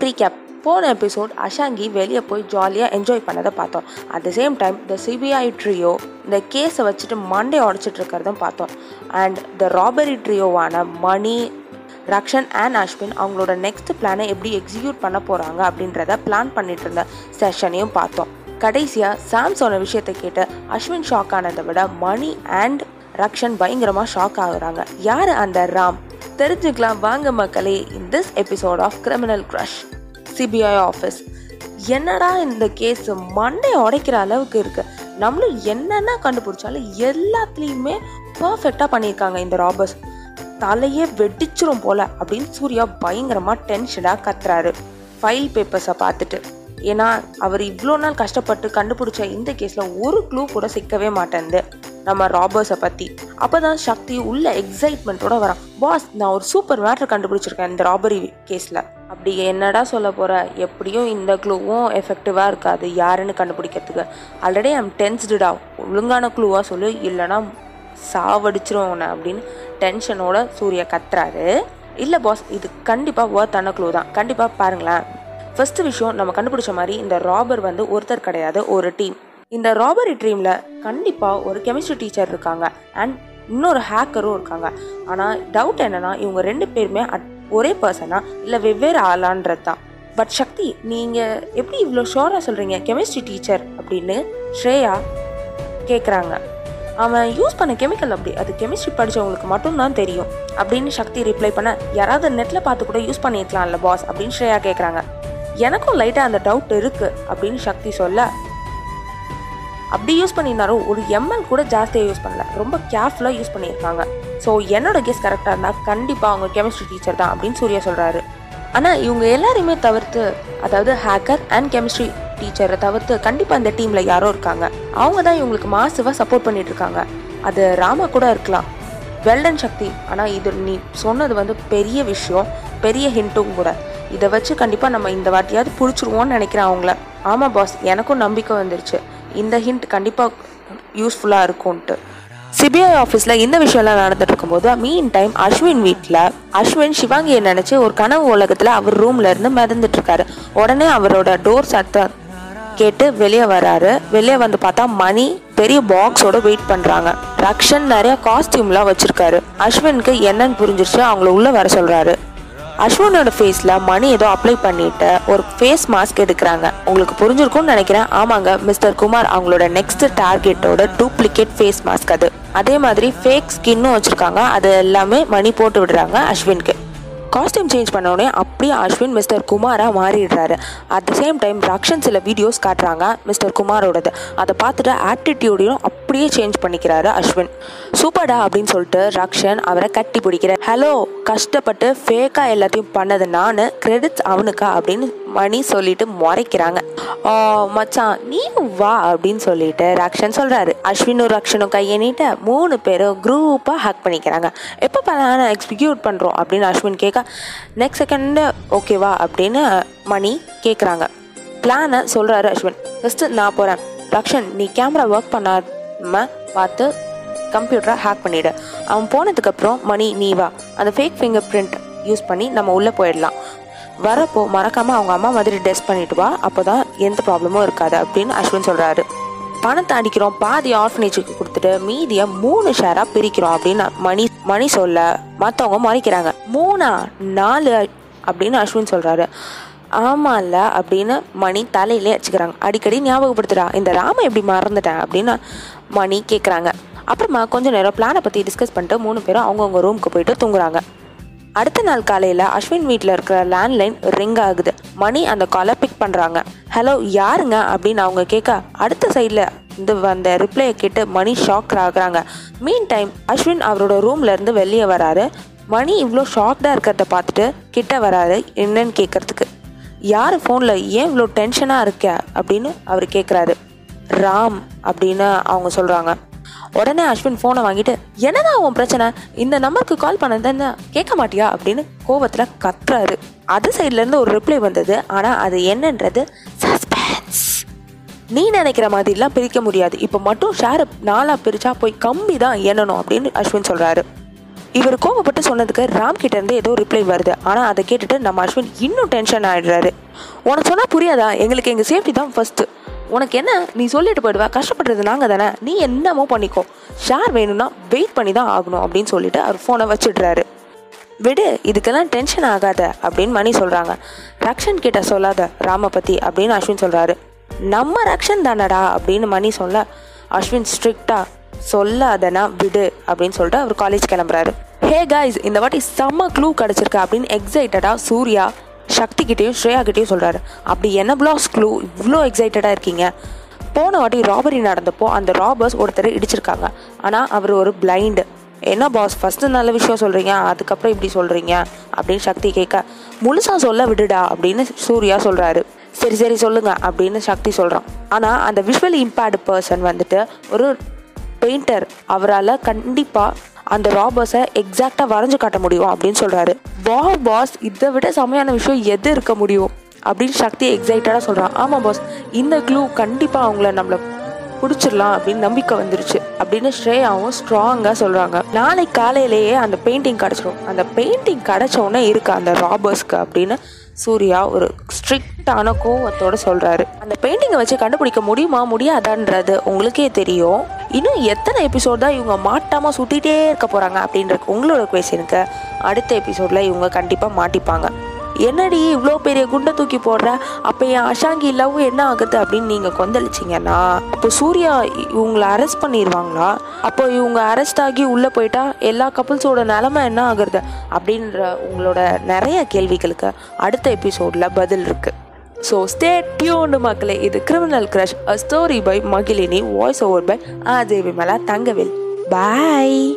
Recap போன episode அஷாங்கி வெளியே போய் ஜாலியாக என்ஜாய் பண்ணதை பார்த்தோம். At the same time the CBI trio இந்த கேஸை வச்சுட்டு மண்டே உடச்சிட்டு இருக்கிறதும் பார்த்தோம். அண்ட் த ராபரி ட்ரியோவான மணி ரக்ஷன் அண்ட் அஷ்வின் அவங்களோட நெக்ஸ்ட் பிளானை எப்படி எக்ஸிக்யூட் பண்ண போகிறாங்க அப்படின்றத பிளான் பண்ணிட்டு இருந்த செஷனையும் பார்த்தோம். கடைசியாக சாம் சொன்ன விஷயத்தை கேட்டு அஸ்வின் ஷாக் ஆனதை விட மணி அண்ட் ரக்ஷன் பயங்கரமாக ஷாக் ஆகுறாங்க. யார் அந்த ராம்? தெரிஞ்சுக்கலாம். வாங்க மக்களே in this episode of criminal crush CBI office என்னடா இந்த கேஸ் மண்ணை உடைக்கிற அளவுக்கு இருக்கு? நம்மளும் என்னென்ன கண்டுபிடிச்சாலும் எல்லாத்துலேயுமே பர்ஃபெக்டாக பண்ணியிருக்காங்க இந்த ராபர்ஸ் தலையே வெடிச்சிரும் போல அப்படின்னு சூர்யா பயங்கரமாக டென்ஷனாக கத்துறாரு. ஃபைல் பேப்பர்ஸை பார்த்துட்டு. ஏன்னா அவர் இவ்வளோ நாள் கஷ்டப்பட்டு கண்டுபிடிச்ச இந்த கேஸில் ஒரு க்ளூ கூட சிக்கவே மாட்டேன்து நம்ம ராபர்ஸை பற்றி அப்போ தான் சக்தி உள்ள எக்ஸைட்மெண்ட்டோட வரான். பாஸ் நான் ஒரு சூப்பர் மேட்ரு கண்டுபிடிச்சிருக்கேன் இந்த ராபரி கேஸில் அப்படி என்னடா சொல்ல போகிற எப்படியும் இந்த க்ளூவும் எஃபெக்டிவாக இருக்காது. யாருன்னு கண்டுபிடிக்கிறதுக்கு. ஆல்ரெடி ஐம் டென்ஸ்டுடா ஒழுங்கான க்ளூவாக சொல்லு. இல்லைனா சாவடிச்சிரும் உன்னை அப்படின்னு டென்ஷனோட சூர்யா கத்துறாரு. இல்லை பாஸ் இது கண்டிப்பாக ஒர்த்தான க்ளூ தான். கண்டிப்பாக பாருங்களேன். ஃபர்ஸ்ட் விஷயம் நம்ம கண்டுபிடிச்ச மாதிரி இந்த ராபர் வந்து ஒருத்தர் கிடையாது ஒரு டீம் இந்த ராபரி டீமில் கண்டிப்பாக ஒரு கெமிஸ்ட்ரி டீச்சர் இருக்காங்க. அண்ட் இன்னொரு ஹேக்கரும் இருக்காங்க. ஆனால் டவுட் என்னன்னா இவங்க ரெண்டு பேருமே அட் ஒரே பர்சனா இல்லை வெவ்வேறு ஆளான்றது தான் பட் சக்தி நீங்கள் எப்படி இவ்வளோ ஷோராக சொல்கிறீங்க கெமிஸ்ட்ரி டீச்சர் அப்படின்னு ஸ்ரேயா கேட்குறாங்க அவன் யூஸ் பண்ண கெமிக்கல் அப்படி அது கெமிஸ்ட்ரி படித்தவங்களுக்கு மட்டும்தான் தெரியும். அப்படின்னு சக்தி ரிப்ளை பண்ண யாராவது நெட்டில் பார்த்து கூட யூஸ் பண்ணியிருக்கலாம்ல பாஸ் அப்படின்னு ஸ்ரேயா கேட்குறாங்க எனக்கும் லைட்டாக அந்த டவுட் இருக்குது அப்படின்னு சக்தி சொல்ல அப்படி யூஸ் பண்ணியிருந்தாலும் ஒரு எம்எல் கூட ஜாஸ்தியாக யூஸ் பண்ணல. ரொம்ப கேர்ஃபுல்லாக யூஸ் பண்ணியிருக்காங்க. ஸோ என்னோட கெஸ் கரெக்டாக இருந்தால் கண்டிப்பாக அவங்க கெமிஸ்ட்ரி டீச்சர் தான் அப்படின்னு சூர்யா சொல்கிறாரு ஆனால் இவங்க எல்லாரையுமே தவிர்த்து அதாவது ஹேக்கர் அண்ட் கெமிஸ்ட்ரி டீச்சரை தவிர்த்து கண்டிப்பாக இந்த டீமில் யாரோ இருக்காங்க. அவங்க தான் இவங்களுக்கு மாசுவாக சப்போர்ட் பண்ணிட்டு இருக்காங்க. அது ராமா கூட இருக்கலாம். Well done Shakti. ஆனால் இது நீ சொன்னது வந்து பெரிய விஷயம். பெரிய ஹிண்ட்டும் கூட. இதை வச்சு கண்டிப்பாக நம்ம இந்த வாட்டியாவது பிடிச்சிருவோம்னு நினைக்கிறேன் அவங்கள. ஆமாம் பாஸ் எனக்கும் நம்பிக்கை வந்துருச்சு. இந்த ஹிண்ட் கண்டிப்பாக யூஸ்ஃபுல்லாக இருக்கும்ன்ட்டு. சிபிஐ ஆஃபீஸில் இந்த விஷயம்லாம் நடந்துட்டு இருக்கும்போது மீன் டைம் அஸ்வின் வீட்டில் அஸ்வின் சிவாங்கியை நினச்சி ஒரு கனவு உலகத்தில் அவர் ரூம்ல இருந்து மிதந்துட்டு இருக்காரு உடனே அவரோட டோர் சத்தம் கேட்டு வெளியே வராரு. வெளியே வந்து பார்த்தா மணி பெரிய பாக்ஸோட வெயிட் பண்றாங்க. ரக்ஷன் நிறைய காஸ்டியூம்லாம் வச்சிருக்காரு. அஸ்வினுக்கு என்னன்னு புரிஞ்சிருச்சு அவங்கள உள்ள வர சொல்றாரு. அஸ்வினோட ஃபேஸில் மணி ஏதோ அப்ளை பண்ணிட்டு ஒரு ஃபேஸ் மாஸ்க் எடுக்கிறாங்க. உங்களுக்கு புரிஞ்சிருக்கும்னு நினைக்கிறேன். ஆமாங்க மிஸ்டர் குமார் அவங்களோட நெக்ஸ்ட் டார்கெட்டோட டூப்ளிகேட் ஃபேஸ் மாஸ்க் அது. அதே மாதிரி ஃபேக் ஸ்கின்னும் வச்சிருக்காங்க. அது எல்லாமே மணி போட்டு விடுறாங்க அஸ்வினுக்கு. காஸ்டியூம் சேஞ்ச் பண்ணோடனே அப்படியே அஸ்வின் மிஸ்டர் குமாராக மாறிடுறாரு. At the same time Rakshan சில வீடியோஸ் காட்டுறாங்க மிஸ்டர் குமாரோடது. அதை பார்த்துட்டு ஆட்டிடியூடையும் அப்படியே சேஞ்ச் பண்ணிக்கிறாரு அஸ்வின். சூப்பர்டா அப்படின்னு சொல்லிட்டு ரக்ஷன் அவரை கட்டி பிடிக்கிறார். ஹலோ கஷ்டப்பட்டு ஃபேக்காக எல்லாத்தையும் பண்ணது நான் கிரெடிட்ஸ் அவனுக்கா அப்படின்னு மணி சொல்லிட்டு முறைக்கிறாங்க. மச்சான் நீ வா அப்படின்னு சொல்லிட்டு ரக்ஷன் சொல்கிறாரு அஸ்வினும் ரக்ஷனும் கையை மூணு பேரும் குரூப்பாக ஹக் பண்ணிக்கிறாங்க. எப்போ பிளான எக்ஸிக்யூட் பண்ணுறோம் அப்படின்னு அஸ்வின் கேட்க நெக்ஸ்ட் செகண்டு ஓகேவா அப்படின்னு மணி கேட்குறாங்க பிளானை சொல்கிறாரு அஸ்வின். ஃபஸ்ட்டு நான் போகிறேன் ரக்ஷன் நீ கேமரா ஒர்க் பண்ணாம பார்த்து கம்ப்யூட்டரை ஹேக் பண்ணிவிடு அவன் போனதுக்கப்புறம் மணி நீ வா. அந்த ஃபேக் ஃபிங்கர் பிரிண்ட் யூஸ் பண்ணி நம்ம உள்ளே போயிடலாம். வரப்போ மறக்காமல் அவங்க அம்மா மாதிரி டெஸ்ட் பண்ணிட்டு வா. அப்போ தான் எந்த ப்ராப்ளமும் இருக்காது அப்படின்னு அஸ்வின் சொல்கிறாரு பணத்தை அடிக்கிறோம் பாதி ஆர்ஃபனேஜுக்கு கொடுத்துட்டு மீதியை மூணு ஷேராக பிரிக்கிறோம் அப்படின்னு மணி மணி சொல்ல மற்றவங்க மறைக்கிறாங்க. மூணா நாலு அப்படின்னு அஸ்வின் ஆமா ஆமாம்ல அப்படின்னு மணி தலையிலே அடிச்சுக்கிறாங்க. அடிக்கடி ஞாபகப்படுத்துறா இந்த ராம எப்படி மறந்துட்டேன்? அப்படின்னு மணி கேட்குறாங்க அப்புறமா கொஞ்ச நேரம் பிளானை பற்றி டிஸ்கஸ் பண்ணிட்டு மூணு பேரும் அவங்கவுங்க ரூமுக்கு போயிட்டு தூங்குறாங்க. அடுத்த நாள் காலையில் அஸ்வின் வீட்டில் இருக்கிற லேண்ட்லைன் ரிங் ஆகுது. மணி அந்த காலை பிக் பண்ணுறாங்க ஹலோ யாருங்க? அப்படின்னு அவங்க கேட்க அடுத்த சைடில் இந்த வந்த ரிப்ளையை கேட்டு மணி ஷாக் ஆகுறாங்க. மீன் டைம் அஸ்வின் அவரோட ரூம்லேருந்து வெளியே வராரு. மணி இவ்வளோ ஷாக்டாக இருக்கிறத பார்த்துட்டு கிட்ட வராரு என்னன்னு கேட்கறதுக்கு யார் ஃபோனில் ஏன் இவ்வளோ டென்ஷனாக இருக்க? அப்படின்னு அவர் கேட்குறாரு ராம் அப்படின்னு அவங்க சொல்கிறாங்க உடனே அஸ்வின் ஃபோனை வாங்கிட்டு என்னதான் உன் பிரச்சனை? இந்த நம்பருக்கு கால் பண்ணதுன்னு கேட்க மாட்டியா? அப்படின்னு கோவத்தில் கத்துறாரு. அது சைட்லேருந்து ஒரு ரிப்ளை வந்தது. ஆனால் அது என்னன்றது சஸ்பென்ஸ் நீ நினைக்கிற மாதிரிலாம் பிரிக்க முடியாது. இப்போ மட்டும் ஷேரை நாளாக பிரித்தா போய் கம்பி தான் எண்ணணும் அப்படின்னு அஸ்வின் சொல்கிறாரு இவர் கோவப்பட்டு சொன்னதுக்கு ராம் கிட்ட இருந்து ஏதோ ரிப்ளை வருது. ஆனால் அதை கேட்டுட்டு நம்ம அஸ்வின் இன்னும் டென்ஷன் ஆயிடுறாரு. உனக்கு சொன்னால் புரியாதா? எங்களுக்கு எங்கள் சேஃப்டி தான் ஃபஸ்ட்டு உனக்கு என்ன? நீ சொல்லிட்டு போயிடுவா. கஷ்டப்படுறது நாங்கள் தானே. நீ என்னமோ பண்ணிக்கோ. ஷேர் வேணும்னா வெயிட் பண்ணி தான் ஆகணும் அப்படின்னு சொல்லிட்டு அவர் ஃபோனை வச்சிடுறாரு. விடு இதுக்கெல்லாம் டென்ஷன் ஆகாத அப்படின்னு மணி சொல்கிறாங்க ரக்ஷன் கிட்ட சொல்லாத ராம பற்றி அப்படின்னு அஸ்வின் சொல்கிறாரு நம்ம ரக்ஷன் தானடா அப்படின்னு மணி சொல்ல அஸ்வின் ஸ்ட்ரிக்டா சொல்லாதனா விடு அப்படின்னு சொல்லிட்டு அவர் காலேஜ் கிளம்புறாரு. ஹே காய்ஸ் இந்த வாட்டி செம்ம க்ளூ கிடச்சிருக்கு அப்படின்னு எக்ஸைட்டடாக சூர்யா சக்திகிட்டேயும் கிட்டேயும் சொல்கிறாரு அப்படி என்ன பிளாஸ் க்ளூ இவ்வளோ எக்ஸைட்டடாக இருக்கீங்க? போன வாட்டி ராபரி நடந்தப்போ அந்த ராபர்ஸ் ஒருத்தர் இடிச்சிருக்காங்க. ஆனால் அவர் ஒரு பிளைண்டு என்ன பாஸ் ஃபஸ்ட்டு நல்ல விஷயம் சொல்கிறீங்க அதுக்கப்புறம் இப்படி சொல்கிறீங்க அப்படின்னு சக்தி கேட்க முழுசாக சொல்ல விடுடா அப்படின்னு சூர்யா சொல்கிறாரு சரி சரி சொல்லுங்க அப்படின்னு சக்தி சொல்கிறான் ஆனால் அந்த விஷுவல் இம்பேர்டு பர்சன் வந்துட்டு ஒரு பெயிண்டர் அவரால் கண்டிப்பாக அந்த ராபர்ஸை எக்ஸாக்டாக வரைஞ்சு காட்ட முடியும் அப்படின்னு சொல்கிறாரு வா பாஸ் இதை விட செமையான விஷயம் எது இருக்க முடியும்? அப்படின்னு சக்தி எக்ஸைட்டடாக சொல்கிறான் ஆமாம் பாஸ் இந்த க்ளூ கண்டிப்பாக அவங்கள நம்மளை பிடிச்சிடலாம் அப்படின்னு நம்பிக்கை வந்துருச்சு அப்படின்னு ஸ்ரேயாவும் ஸ்ட்ராங்காக சொல்கிறாங்க நாளைக்கு காலையிலேயே அந்த பெயிண்டிங் கிடச்சிடும் அந்த பெயிண்டிங் கிடச்சோடனே இருக்கு அந்த ராபர்ஸ்க்கு அப்படின்னு சூர்யா ஒரு ஸ்ட்ரிக்டான கோவத்தோட சொல்கிறாரு அந்த பெயிண்டிங்கை வச்சு கண்டுபிடிக்க முடியுமா? முடியாதான்றது உங்களுக்கே தெரியும். இன்னும் எத்தனை எபிசோட் தான் இவங்க மாட்டாமல் சுற்றிட்டே இருக்க போகிறாங்க அப்படின்றது உங்களோட கொஷனுக்கு அடுத்த எபிசோடில் இவங்க கண்டிப்பாக மாட்டிப்பாங்க. என்னடி இவ்வளோ பெரிய குண்டை தூக்கி போடுற? அப்போ என் அஷாங்கி லவ் என்ன ஆகுது அப்படின்னு நீங்கள் கொந்தளிச்சிங்கன்னா அப்போ சூர்யா இவங்களை அரெஸ்ட் பண்ணிடுவாங்களா அப்போ இவங்க அரெஸ்ட் ஆகி உள்ளே போயிட்டா எல்லா கப்புள்ஸோட நிலமை என்ன ஆகுறது? அப்படின்ற உங்களோட நிறைய கேள்விகளுக்கு அடுத்த எபிசோடில் பதில் இருக்குது ஸோ ஸ்டே டியூன்டு மக்களே. இது criminal crush a story by Magizhini voice over by ah Vimala Thangavel bye